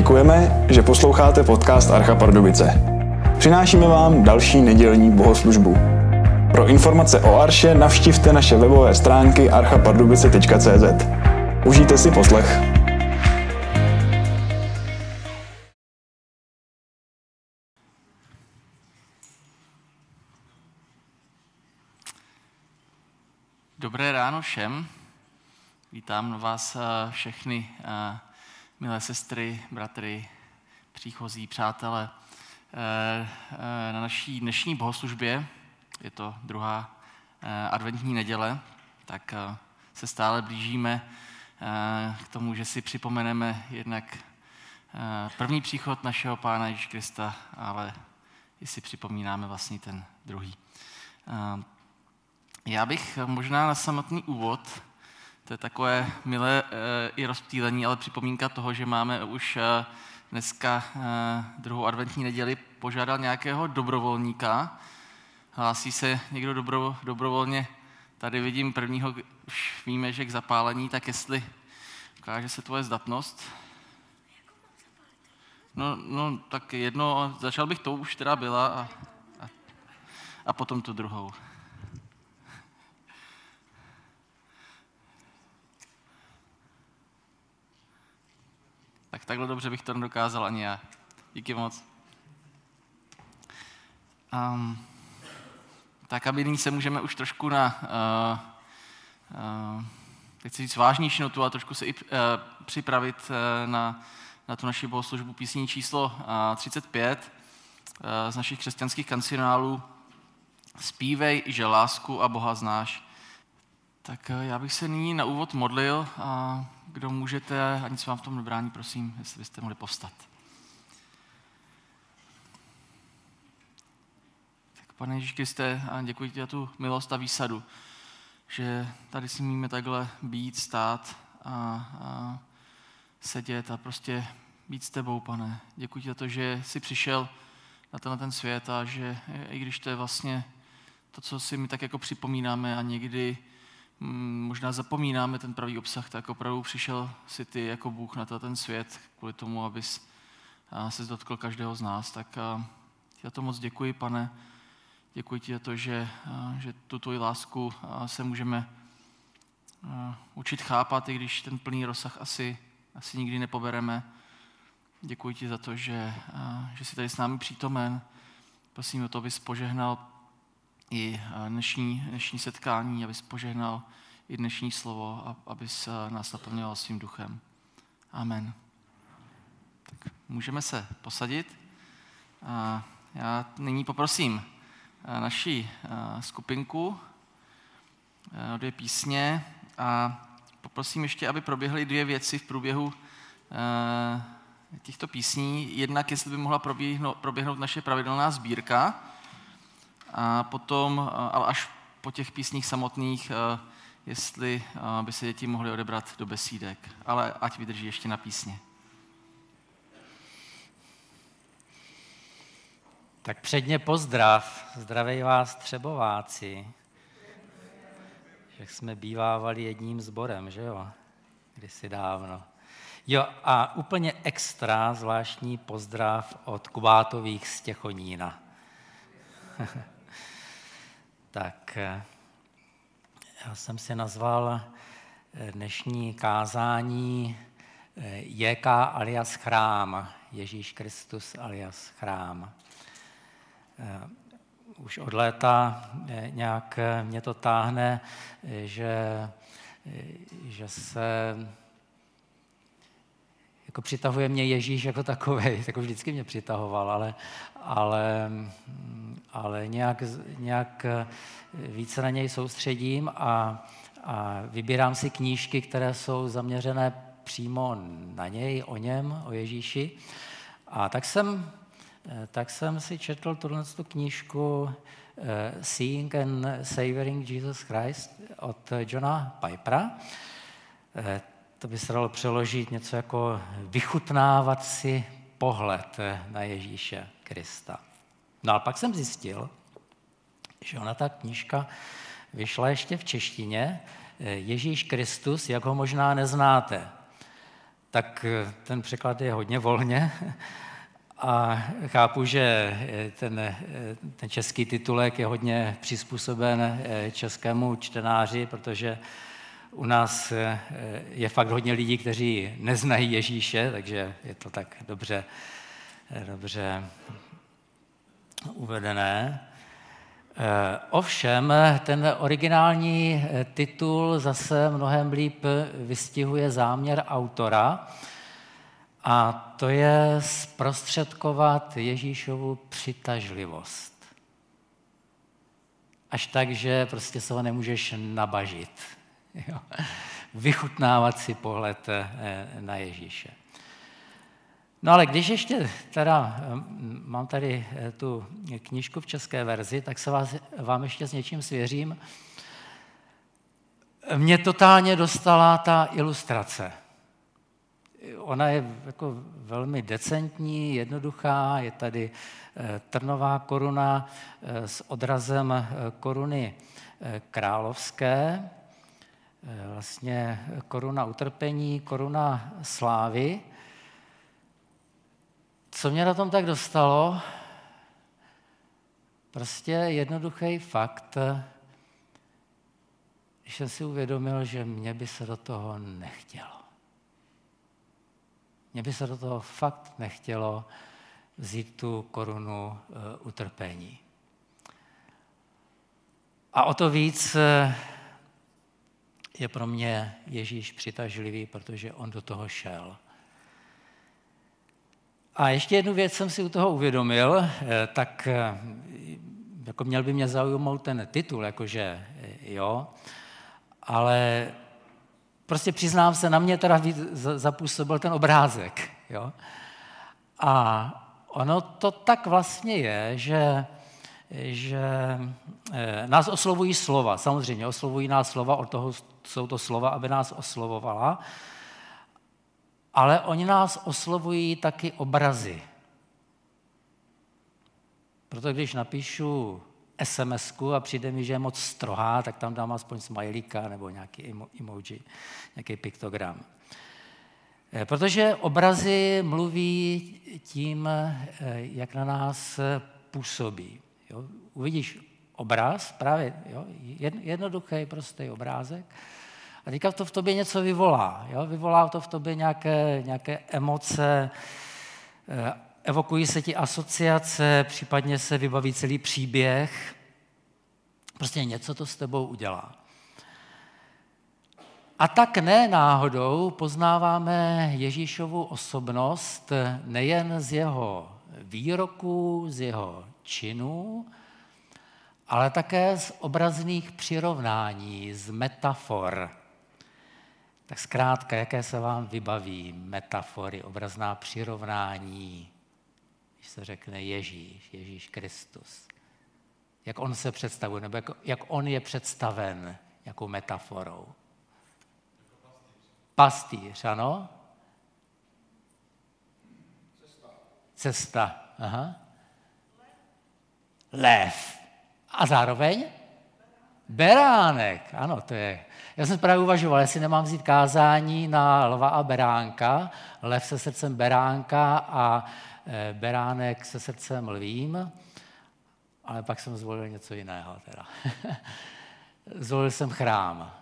děkujeme, že posloucháte podcast Archa Pardubice. Přinášíme vám další nedělní bohoslužbu. Pro informace o Arše navštivte naše webové stránky archapardubice.cz. Užijte si poslech. Dobré ráno všem. Vítám vás eh, všechny, eh, milé sestry, bratry, příchozí, přátelé, eh, na naší dnešní bohoslužbě. Je to druhá adventní neděle, tak se stále blížíme k tomu, že si připomeneme jednak první příchod našeho Pána Ježíše Krista, ale i si připomínáme vlastně ten druhý. Já bych možná na samotný úvod, to je takové milé e, i rozptýlení, ale připomínka toho, že máme už e, dneska e, druhou adventní neděli, požádal nějakého dobrovolníka. Hlásí se někdo dobro, dobrovolně? Tady vidím prvního, už víme, že k zapálení, tak jestli ukáže se tvoje zdatnost. No, no tak jedno, začal bych to, už teda byla a, a, a potom tu druhou. Tak takhle dobře bych to nedokázal ani já. Díky moc. Um, tak a nyní se můžeme už trošku na, uh, uh, chci říct vážnější notu, a trošku se i uh, připravit uh, na, na tu naši bohoslužbu písní číslo uh, 35 uh, z našich křesťanských kancionálů. Zpívej, že lásku a Boha znáš. Tak uh, já bych se nyní na úvod modlil a kdo můžete, a nic vám v tom nebrání, prosím, jestli byste mohli povstat. Tak pane Ježíš Kriste, a děkuji ti za tu milost a výsadu, že tady si míme takhle být, stát a, a sedět a prostě být s tebou, pane. Děkuji ti za to, že jsi přišel na tenhle ten svět a že i když to je vlastně to, co si my tak jako připomínáme a někdy možná zapomínáme ten pravý obsah, tak opravdu přišel si ty jako Bůh na ten svět kvůli tomu, abys se dotkl každého z nás. Tak já to moc děkuji, pane. Děkuji ti za to, že, že tu tvoji lásku se můžeme učit chápat, i když ten plný rozsah asi, asi nikdy nepobereme. Děkuji ti za to, že, že jsi tady s námi přítomen. Prosím o to, abys požehnal i dnešní, dnešní setkání, abys požehnal i dnešní slovo, abys nás naplňoval svým duchem. Amen. Tak můžeme se posadit. A já nyní poprosím naši skupinku o dvě písně a poprosím ještě, aby proběhly dvě věci v průběhu těchto písní. Jednak, jestli by mohla proběhnout, proběhnout naše pravidelná sbírka, a potom, ale až po těch písních samotných, jestli by se děti mohly odebrat do besídek. Ale ať vydrží ještě na písně. Tak předně pozdrav. Zdravej vás Třebováci. Že jsme bývávali jedním sborem, že jo? Kdysi dávno. Jo, a úplně extra zvláštní pozdrav od Kubátových z Těchonína. tak eh, já jsem si nazval eh, dnešní kázání eh, JK alias chrám, Ježíš Kristus alias chrám. Už od léta nějak mě to táhne, že, že se jako přitahuje mě Ježíš jako takový, jako vždycky mě přitahoval, ale, ale, ale nějak, nějak více na něj soustředím a, a vybírám si knížky, které jsou zaměřené přímo na něj, o něm, o Ježíši. A tak jsem, tak jsem si četl tuhle knížku eh, Seeing and Savoring Jesus Christ od Johna Pipera. Eh, to by se dalo přeložit něco jako vychutnávat si pohled na Ježíše Krista. No ale pak jsem zjistil, že ona ta knížka vyšla ještě v češtině, Ježíš Kristus, jak ho možná neznáte. tak ten překlad je hodně volně. A chápu, že ten, ten český titulek je hodně přizpůsoben českému čtenáři, protože u nás je fakt hodně lidí, kteří neznají Ježíše, takže je to tak dobře, dobře uvedené. Eh, ovšem, ten originální eh, titul zase mnohem líp vystihuje záměr autora, a to je zprostředkovat Ježíšovu přitažlivost. Až tak, že prostě se ho nemůžeš nabažit. Jo? Vychutnávat si pohled eh, na Ježíše. No ale když ještě teda hm, mám tady eh, tu knížku v české verzi, tak se vás, vám ještě s něčím svěřím. Mě totálně dostala ta ilustrace. Ona je jako velmi decentní, jednoduchá, je tady eh, trnová koruna eh, s odrazem koruny královské, vlastně koruna utrpení, koruna slávy. Co mě na tom tak dostalo? Prostě jednoduchý fakt, když jsem si uvědomil, že mě by se do toho nechtělo. Mně by se do toho fakt nechtělo vzít tu korunu uh, utrpení. A o to víc uh, je pro mě Ježíš přitažlivý, protože on do toho šel. A ještě jednu věc jsem si u toho uvědomil, eh, tak eh, jako měl by mě zaujmout ten titul, jakože eh, jo, ale prostě přiznám se, na mě teda zapůsobil ten obrázek, jo. A ono to tak vlastně je, že, že nás oslovují slova, samozřejmě oslovují nás slova, od toho jsou to slova, aby nás oslovovala, ale oni nás oslovují taky obrazy. Proto když napíšu sms a přijde mi, že je moc strohá, tak tam dám aspoň smajlíka nebo nějaký emoji, nějaký piktogram. Eh, protože obrazy mluví tím, eh, jak na nás působí. Jo? Uvidíš obraz, právě jo? jednoduchý, prostý obrázek, a teďka to v tobě něco vyvolá. Jo? Vyvolá to v tobě nějaké, nějaké emoce, eh, evokují se ti asociace, případně se vybaví celý příběh. Prostě něco to s tebou udělá. A tak ne náhodou poznáváme Ježíšovu osobnost nejen z jeho výroků, z jeho činů, ale také z obrazných přirovnání, z metafor. Tak zkrátka, jaké se vám vybaví metafory, obrazná přirovnání, když se řekne Ježíš, Ježíš Kristus. Jak on se představuje, nebo jak, jak on je představen jakou metaforou. Pastýř, ano? Cesta. Cesta, aha. Lev. A zároveň? Beránek, ano, to je já jsem právě uvažoval, jestli nemám vzít kázání na lva a beránka, lev se srdcem beránka a e, beránek se srdcem lvím, ale pak jsem zvolil něco jiného teda. zvolil jsem chrám.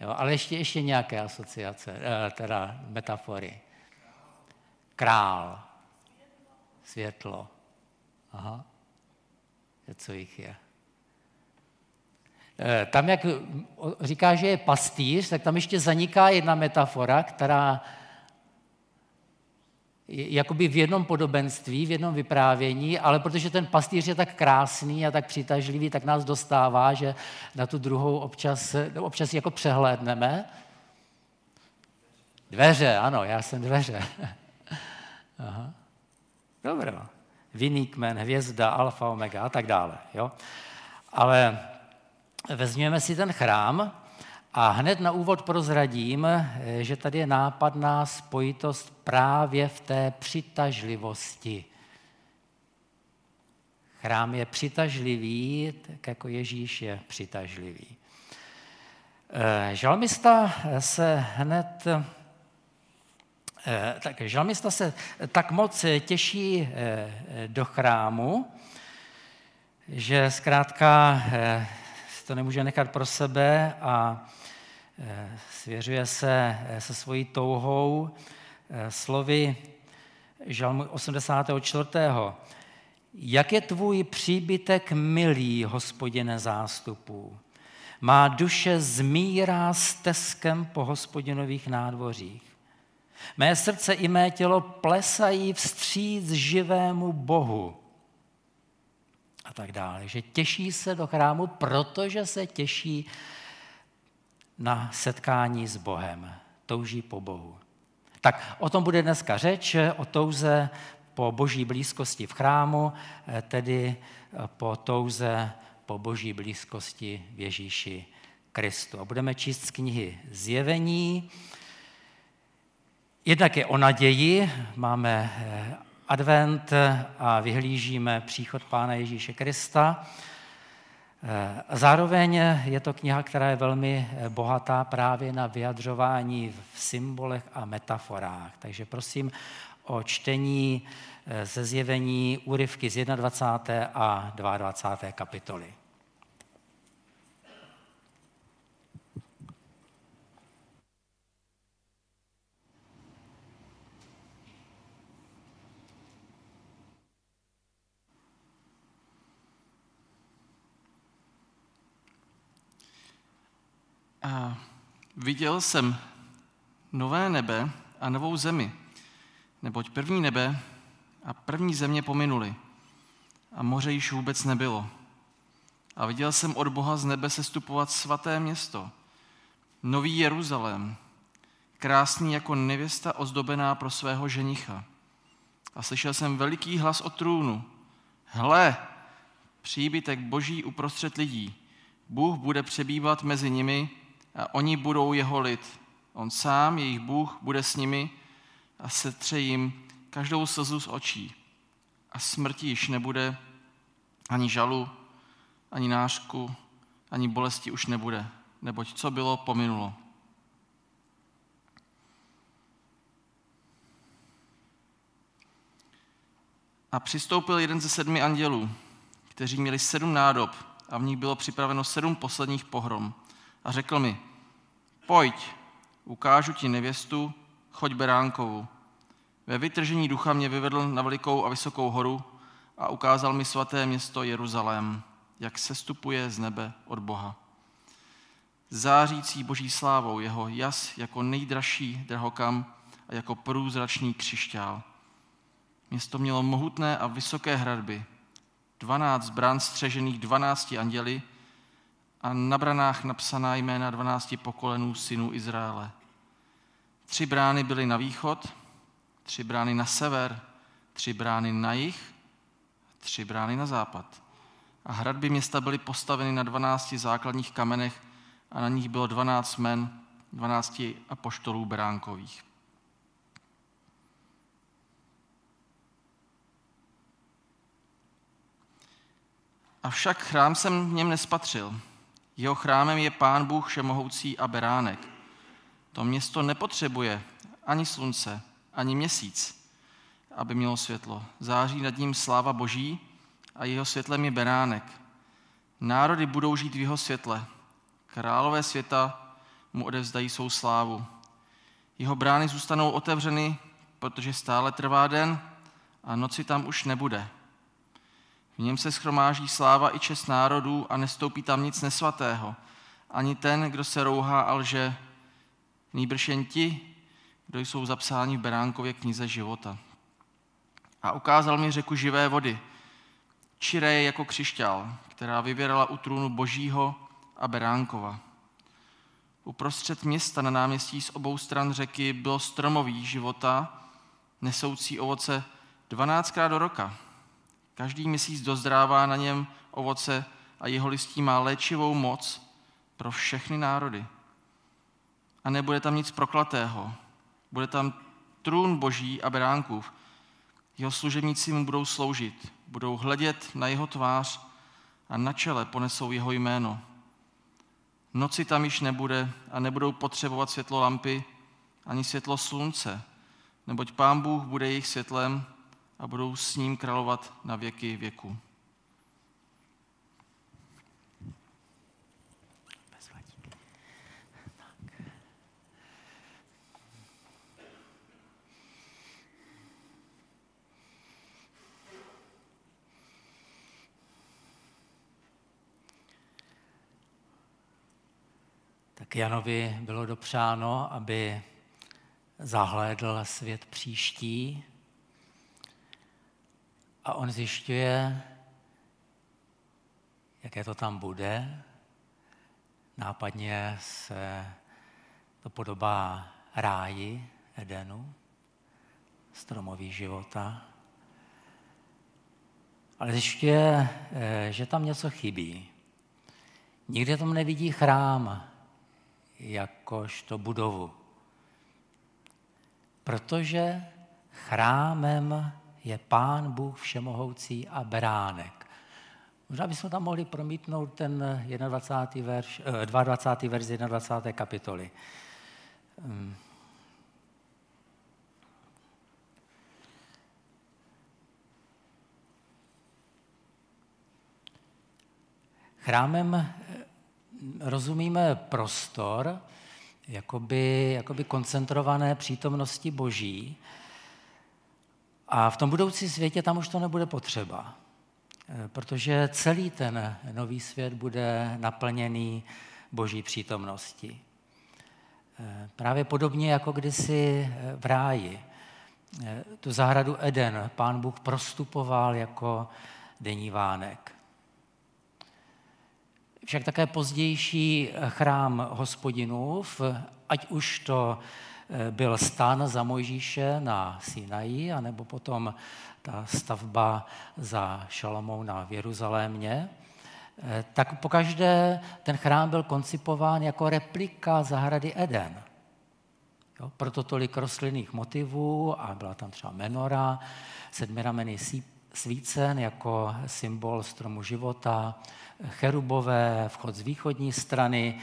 Jo, ale ještě, ještě nějaké asociace, e, teda metafory. Král. Světlo. Aha. Co jich je? Eh, tam, jak říká, že je pastýř, tak tam ještě zaniká jedna metafora, která je jakoby v jednom podobenství, v jednom vyprávění, ale protože ten pastýř je tak krásný a tak přitažlivý, tak nás dostává, že na tu druhou občas, občas jako přehlédneme. Dveře, ano, já jsem dveře. Aha. Dobré. Vinný kmen, hvězda, alfa, omega a tak dále. Jo? Ale vezměme si ten chrám a hned na úvod prozradím, že tady je nápadná spojitost právě v té přitažlivosti. Chrám je přitažlivý, tak jako Ježíš je přitažlivý. Eh, žalmista se hned Tak žalmista se tak moc těší do chrámu, že zkrátka to nemůže nechat pro sebe a svěřuje se se svojí touhou slovy žalmu 84. Jak je tvůj příbytek milý, hospodine zástupů? Má duše zmírá steskem po hospodinových nádvořích. Mé srdce i mé tělo plesají vstříc živému Bohu. A tak dále. Že těší se do chrámu, protože se těší na setkání s Bohem. Touží po Bohu. Tak o tom bude dneska řeč, o touze po boží blízkosti v chrámu, tedy po touze po boží blízkosti v Ježíši Kristu. A budeme číst z knihy Zjevení. Jednak je o naději, máme advent a vyhlížíme příchod Pána Ježíše Krista. Zároveň je to kniha, která je velmi bohatá právě na vyjadřování v symbolech a metaforách. Takže prosím o čtení ze zjevení úryvky z 21. a 22. kapitoly. A viděl jsem nové nebe a novou zemi, neboť první nebe a první země pominuli a moře již vůbec nebylo. A viděl jsem od Boha z nebe sestupovat svaté město, nový Jeruzalém, krásný jako nevěsta ozdobená pro svého ženicha. A slyšel jsem veliký hlas od trůnu. Hle, příbytek boží uprostřed lidí. Bůh bude přebývat mezi nimi oni budou jeho lid. On sám, jejich Bůh, bude s nimi a setře jim každou slzu z očí. A smrti již nebude, ani žalu, ani nášku, ani bolesti už nebude, neboť co bylo, pominulo. A přistoupil jeden ze sedmi andělů, kteří měli sedm nádob a v nich bylo připraveno sedm posledních pohrom. A řekl mi, pojď, ukážu ti nevěstu, choď beránkovu. Ve vytržení ducha mě vyvedl na velikou a vysokou horu a ukázal mi svaté město Jeruzalém, jak sestupuje z nebe od Boha. Zářící boží slávou jeho jas jako nejdražší drahokam a jako průzračný křišťál. Město mělo mohutné a vysoké hradby, dvanáct brán střežených dvanácti anděli a na branách napsaná jména dvanácti pokolenů synů Izraele. Tři brány byly na východ, tři brány na sever, tři brány na jih, tři brány na západ. A hradby města byly postaveny na dvanácti základních kamenech a na nich bylo dvanáct men, dvanácti apoštolů beránkových. Avšak chrám jsem v něm nespatřil. Jeho chrámem je Pán Bůh všemohoucí a beránek. To město nepotřebuje ani slunce, ani měsíc, aby mělo světlo. Září nad ním sláva Boží a jeho světlem je beránek. Národy budou žít v jeho světle. Králové světa mu odevzdají svou slávu. Jeho brány zůstanou otevřeny, protože stále trvá den a noci tam už nebude. V něm se schromáží sláva i čest národů a nestoupí tam nic nesvatého. Ani ten, kdo se rouhá a lže, nýbrž jen ti, kdo jsou zapsáni v Beránkově knize života. A ukázal mi řeku živé vody, čiré jako křišťál, která vyvěrala u trůnu Božího a Beránkova. Uprostřed města na náměstí z obou stran řeky bylo stromový života, nesoucí ovoce dvanáctkrát do roka – Každý měsíc dozdrává na něm ovoce a jeho listí má léčivou moc pro všechny národy. A nebude tam nic proklatého. Bude tam trůn boží a beránkův. Jeho služebníci mu budou sloužit, budou hledět na jeho tvář a na čele ponesou jeho jméno. Noci tam již nebude a nebudou potřebovat světlo lampy ani světlo slunce, neboť Pán Bůh bude jejich světlem a budou s ním královat na věky věku. Tak Janovi bylo dopřáno, aby zahlédl svět příští a on zjišťuje, jaké to tam bude. Nápadně se to podobá ráji Edenu, stromový života. Ale zjišťuje, eh, že tam něco chybí. Nikde tam nevidí chrám, jakožto budovu. Protože chrámem je Pán Bůh Všemohoucí a beránek. Možná bychom tam mohli promítnout ten 21. verš, 22. verš 21. kapitoly. Hmm. Chrámem eh, rozumíme prostor, jakoby, jakoby koncentrované přítomnosti Boží. A v tom budoucí světě tam už to nebude potřeba, eh, protože celý ten nový svět bude naplněný Boží přítomností. Eh, právě podobně jako kdysi eh, v ráji. Tu zahradu Eden pán Bůh prostupoval jako denní vánek. Však také pozdější chrám hospodinův, ať už to byl stan za Mojžíše na Sinaji, anebo potom ta stavba za Šalomouna v Jeruzalémě, eh, tak pokaždé ten chrám byl koncipován jako replika zahrady Eden. Jo, proto tolik rostlinných motivů a byla tam třeba menora, sedmiramený svícen jako symbol stromu života, cherubové, vchod z východní strany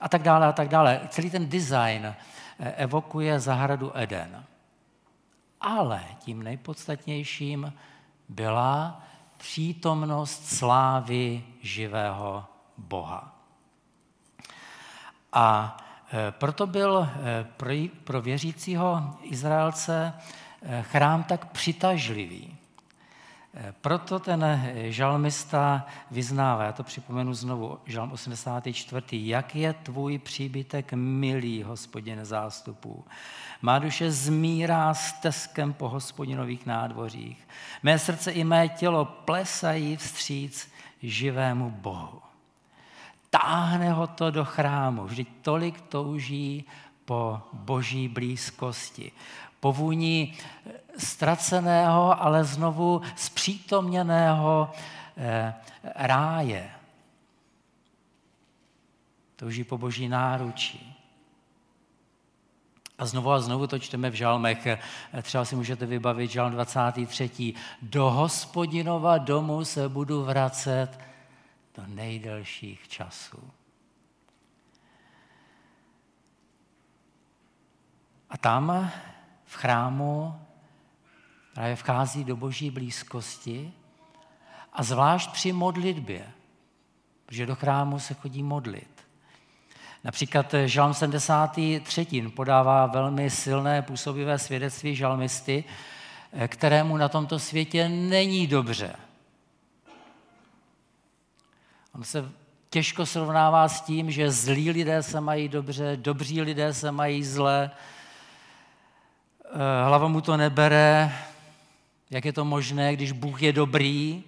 a tak dále a tak dále. Celý ten design eh, evokuje zahradu Eden. Ale tím nejpodstatnějším byla přítomnost slávy živého Boha. A eh, proto byl eh, pro věřícího Izraelce chrám tak přitažlivý. Proto ten žalmista vyznává, já to připomenu znovu, žalm 84. Jak je tvůj příbytek milý, hospodin zástupů. Má duše zmírá s teskem po hospodinových nádvořích. Mé srdce i mé tělo plesají vstříc živému Bohu. Táhne ho to do chrámu, vždyť tolik touží po boží blízkosti po vůni ztraceného, ale znovu zpřítomněného eh, ráje. Touží po boží náručí. A znovu a znovu to čteme v žalmech. Třeba si můžete vybavit žalm 23. Do hospodinova domu se budu vracet do nejdelších časů. A tam v chrámu právě vchází do boží blízkosti a zvlášť při modlitbě, protože do chrámu se chodí modlit. Například Žalm 73. podává velmi silné působivé svědectví žalmisty, kterému na tomto světě není dobře. On se těžko srovnává s tím, že zlí lidé se mají dobře, dobří lidé se mají zle, hlava mu to nebere, jak je to možné, když Bůh je dobrý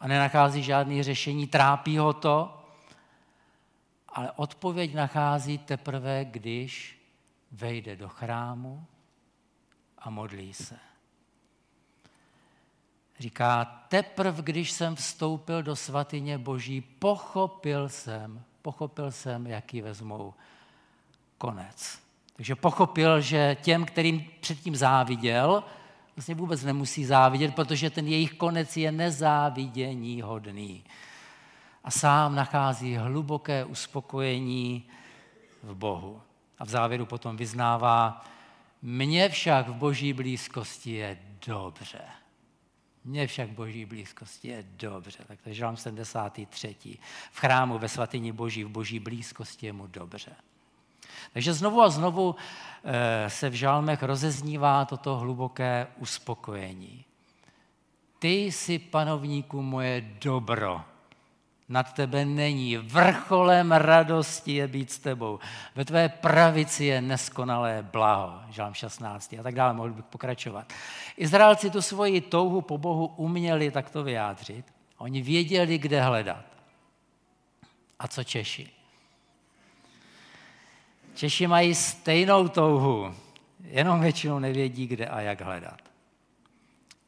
a nenachází žádné řešení, trápí ho to, ale odpověď nachází teprve, když vejde do chrámu a modlí se. Říká, teprve když jsem vstoupil do svatyně Boží, pochopil jsem, pochopil jsem, jaký vezmou konec. Takže pochopil, že těm, kterým předtím záviděl, vlastně vůbec nemusí závidět, protože ten jejich konec je nezávidění hodný. A sám nachází hluboké uspokojení v Bohu. A v závěru potom vyznává, Mně však v boží blízkosti je dobře. Mně však boží blízkosti je dobře. Tak to je žalm 73. V chrámu ve svatyni boží, v boží blízkosti je mu dobře. Takže znovu a znovu eh, se v žalmech rozeznívá toto hluboké uspokojení. Ty jsi, panovníku, moje dobro nad tebe není. Vrcholem radosti je být s tebou. Ve tvé pravici je neskonalé blaho. Žalm 16. a tak dále, mohl bych pokračovat. Izraelci tu svoji touhu po Bohu uměli takto vyjádřit. Oni věděli, kde hledat. A co Češi? Češi mají stejnou touhu, jenom většinou nevědí, kde a jak hledat.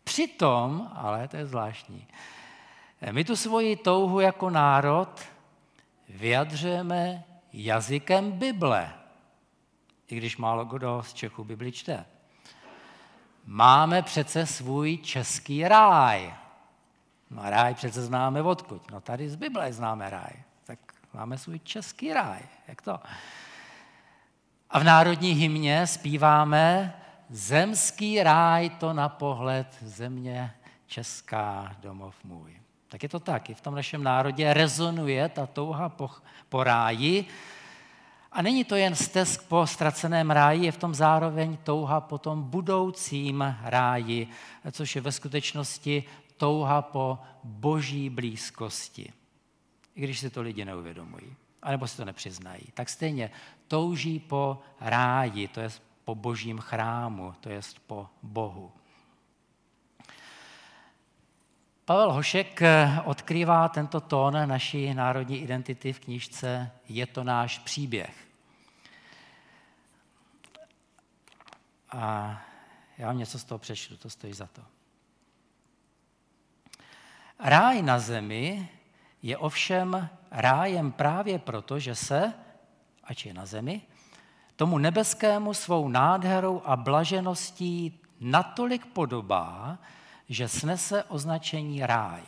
Přitom, ale to je zvláštní, my tu svoji touhu jako národ vyjadřujeme jazykem Bible, i když málo kdo z Čechů Bibli čte. Máme přece svůj český ráj. No a ráj přece známe odkud. No tady z Bible známe ráj. Tak máme svůj český ráj. Jak to? A v národní hymně zpíváme Zemský ráj to na pohled země česká domov můj. Tak je to tak. I v tom našem národě rezonuje ta touha po, po ráji. A není to jen stesk po ztraceném ráji, je v tom zároveň touha po tom budoucím ráji, což je ve skutečnosti touha po boží blízkosti. I když si to lidi neuvědomují, anebo si to nepřiznají. Tak stejně touží po ráji, to je po božím chrámu, to je po Bohu. Pavel Hošek eh, odkrývá tento tón naší národní identity v knížce Je to náš příběh. A já vám něco z toho přečtu, to stojí za to. Ráj na zemi je ovšem rájem právě proto, že se, ač je na zemi, tomu nebeskému svou nádherou a blažeností natolik podobá, že snese označení ráj.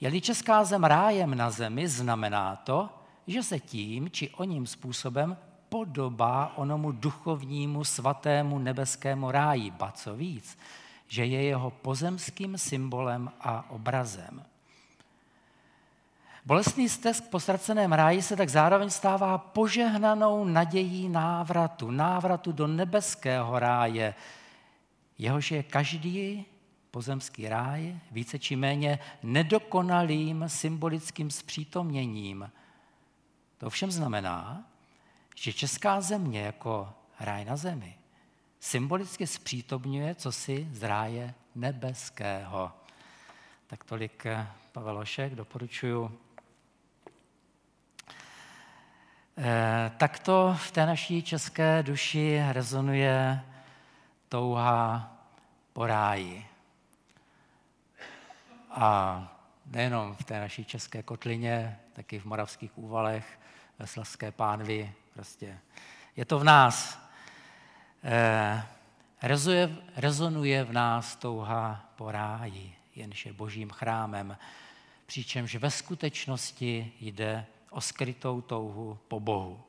Je-li česká zem rájem na zemi, znamená to, že se tím či oním způsobem podobá onomu duchovnímu svatému nebeskému ráji, ba co víc, že je jeho pozemským symbolem a obrazem. Bolestný stesk po ztraceném ráji se tak zároveň stává požehnanou nadějí návratu, návratu do nebeského ráje, jehož je každý pozemský ráj více či méně nedokonalým symbolickým zpřítomněním. To všem znamená, že česká země jako ráj na zemi symbolicky zpřítomňuje cosi z ráje nebeského. Tak tolik eh, Pavelošek, doporučuju. Eh, takto v té naší české duši rezonuje touha po ráji. A nejenom v té naší české kotlině, taky v moravských úvalech, ve Slaské pánvi, prostě je to v nás. Eh, rezuje, rezonuje v nás touha po ráji, jenž je božím chrámem, přičemž ve skutečnosti jde o skrytou touhu po Bohu.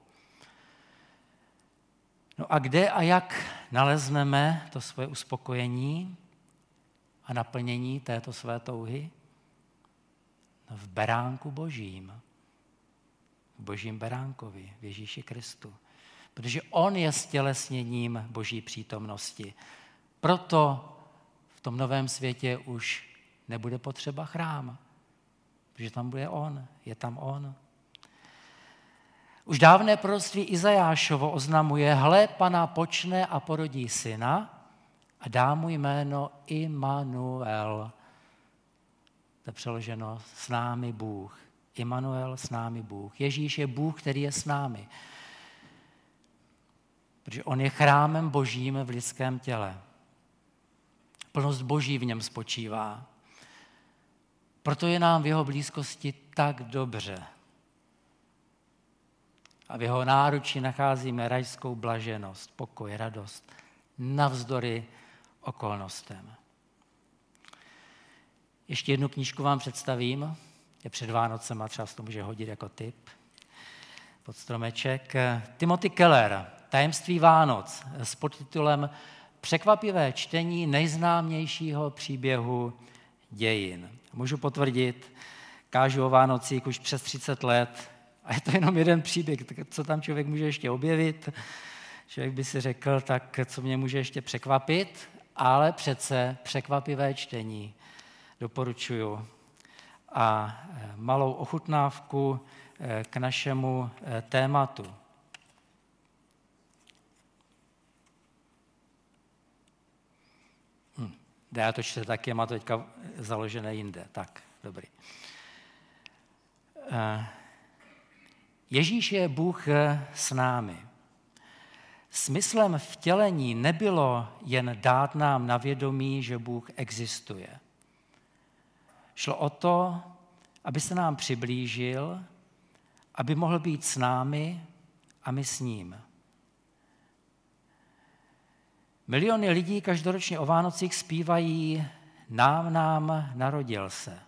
No a kde a jak nalezneme to svoje uspokojení a naplnění této své touhy? No v beránku božím. V božím beránkovi, v Ježíši Kristu. Protože on je stělesněním boží přítomnosti. Proto v tom novém světě už nebude potřeba chrám. Protože tam bude on, je tam on. Už dávné proroctví Izajášovo oznamuje, hle, pana počne a porodí syna a dá mu jméno Immanuel. To je přeloženo s námi Bůh. Immanuel s námi Bůh. Ježíš je Bůh, který je s námi. Protože on je chrámem božím v lidském těle. Plnost boží v něm spočívá. Proto je nám v jeho blízkosti tak dobře a v jeho náručí nacházíme rajskou blaženost, pokoj, radost, navzdory okolnostem. Ještě jednu knížku vám představím. Je před Vánocem a třeba se to může hodit jako tip pod stromeček. Timothy Keller, tajemství Vánoc s podtitulem Překvapivé čtení nejznámějšího příběhu dějin. Můžu potvrdit, kážu o Vánocích už přes 30 let a je to jenom jeden příběh, co tam člověk může ještě objevit. Člověk by si řekl, tak co mě může ještě překvapit, ale přece překvapivé čtení doporučuju. A e, malou ochutnávku e, k našemu e, tématu. Hm, já to čte taky, má to teďka založené jinde. Tak, dobrý. Ježíš je Bůh s námi. Smyslem vtělení nebylo jen dát nám na vědomí, že Bůh existuje. Šlo o to, aby se nám přiblížil, aby mohl být s námi a my s ním. Miliony lidí každoročně o Vánocích zpívají Nám, nám narodil se.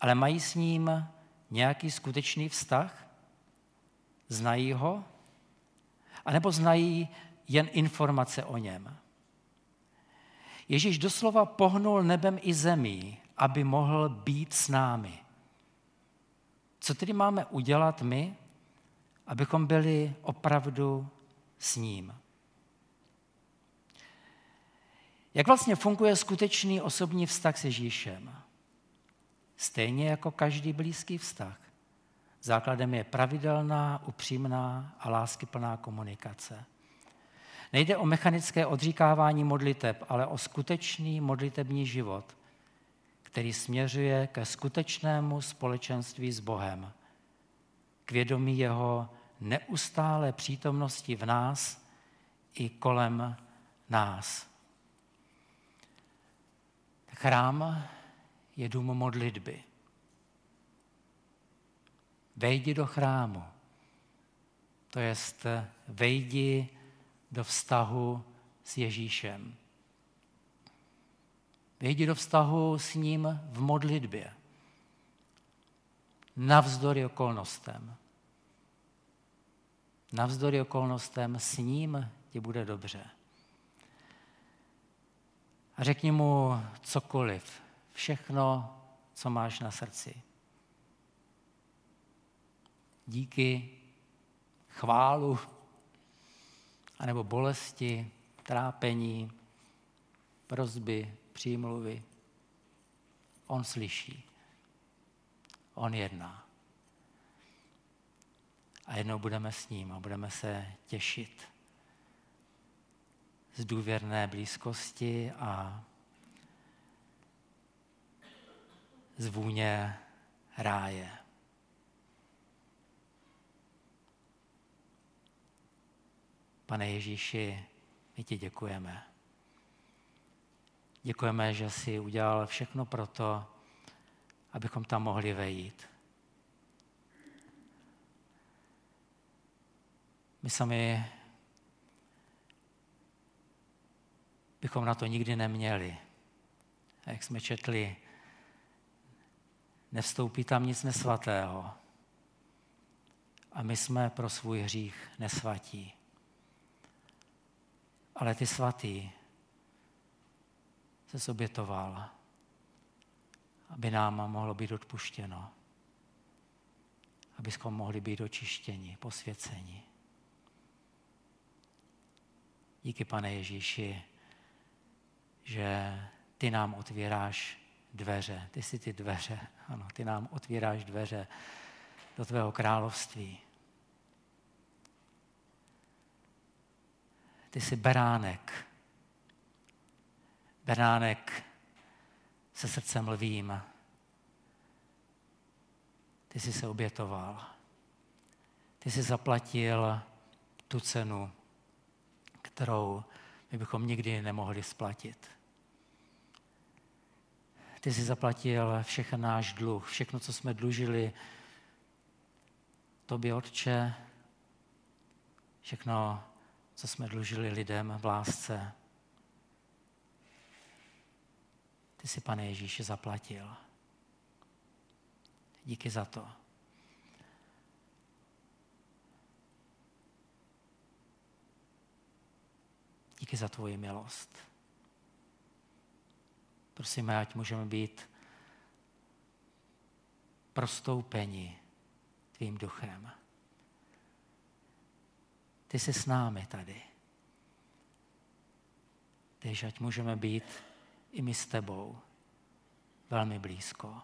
Ale mají s ním nějaký skutečný vztah? Znají ho? A nebo znají jen informace o něm? Ježíš doslova pohnul nebem i zemí, aby mohl být s námi. Co tedy máme udělat my, abychom byli opravdu s ním? Jak vlastně funguje skutečný osobní vztah s Ježíšem? Stejně jako každý blízký vztah. Základem je pravidelná, upřímná a láskyplná komunikace. Nejde o mechanické odříkávání modliteb, ale o skutečný modlitební život, který směřuje ke skutečnému společenství s Bohem, k vědomí jeho neustále přítomnosti v nás i kolem nás. Chrám je dům modlitby. Vejdi do chrámu. To jest, vejdi do vztahu s Ježíšem. Vejdi do vztahu s ním v modlitbě. Navzdory okolnostem. Navzdory okolnostem s ním ti bude dobře. A řekni mu cokoliv, všechno, co máš na srdci. Díky, chválu, anebo bolesti, trápení, prozby, přímluvy. On slyší. On jedná. A jednou budeme s ním a budeme se těšit z důvěrné blízkosti a z vůně ráje. Pane Ježíši, my ti děkujeme. Děkujeme, že jsi udělal všechno pro to, abychom tam mohli vejít. My sami bychom na to nikdy neměli. A jak jsme četli, nevstoupí tam nic nesvatého. A my jsme pro svůj hřích nesvatí. Ale ty svatý se zobětoval, aby nám mohlo být odpuštěno, abychom mohli být očištěni, posvěceni. Díky, pane Ježíši, že ty nám otvíráš dveře. Ty jsi ty dveře, ano, ty nám otvíráš dveře do tvého království. Ty jsi beránek. Beránek se srdcem lvým. Ty jsi se obětoval. Ty jsi zaplatil tu cenu, kterou my bychom nikdy nemohli splatit. Ty jsi zaplatil všechen náš dluh, všechno, co jsme dlužili tobě, Otče, všechno, co jsme dlužili lidem v lásce. Ty si, pane Ježíši, zaplatil. Díky za to. Díky za tvoji milost. Prosíme, ať můžeme být prostoupeni tvým duchem. Ty jsi s námi tady. Takže ať můžeme být i my s tebou velmi blízko.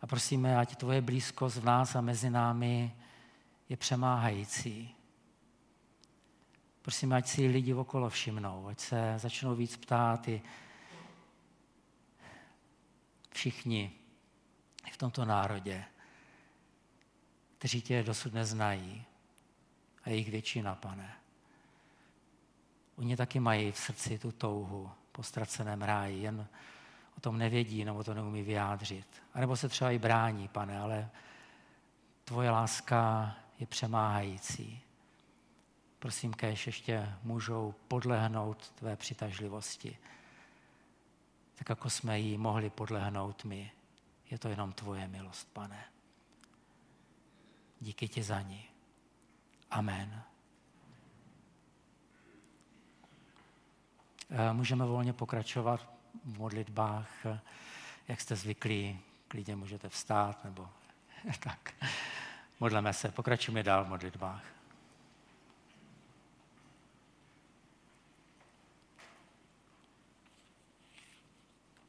A prosíme, ať tvoje blízkost v nás a mezi námi je přemáhající. Prosíme, ať si lidi okolo všimnou, ať se začnou víc ptát i všichni v tomto národě, kteří tě dosud neznají. A jejich většina, pane. Oni taky mají v srdci tu touhu po ztraceném ráji, jen o tom nevědí nebo to neumí vyjádřit. A nebo se třeba i brání, pane, ale tvoje láska je přemáhající. Prosím, kež ještě můžou podlehnout tvé přitažlivosti, tak jako jsme jí mohli podlehnout my. Je to jenom tvoje milost, pane. Díky ti za ní. Amen. Eh, můžeme volně pokračovat v modlitbách, jak jste zvyklí, klidně můžete vstát nebo tak. Modleme se, pokračujeme dál v modlitbách.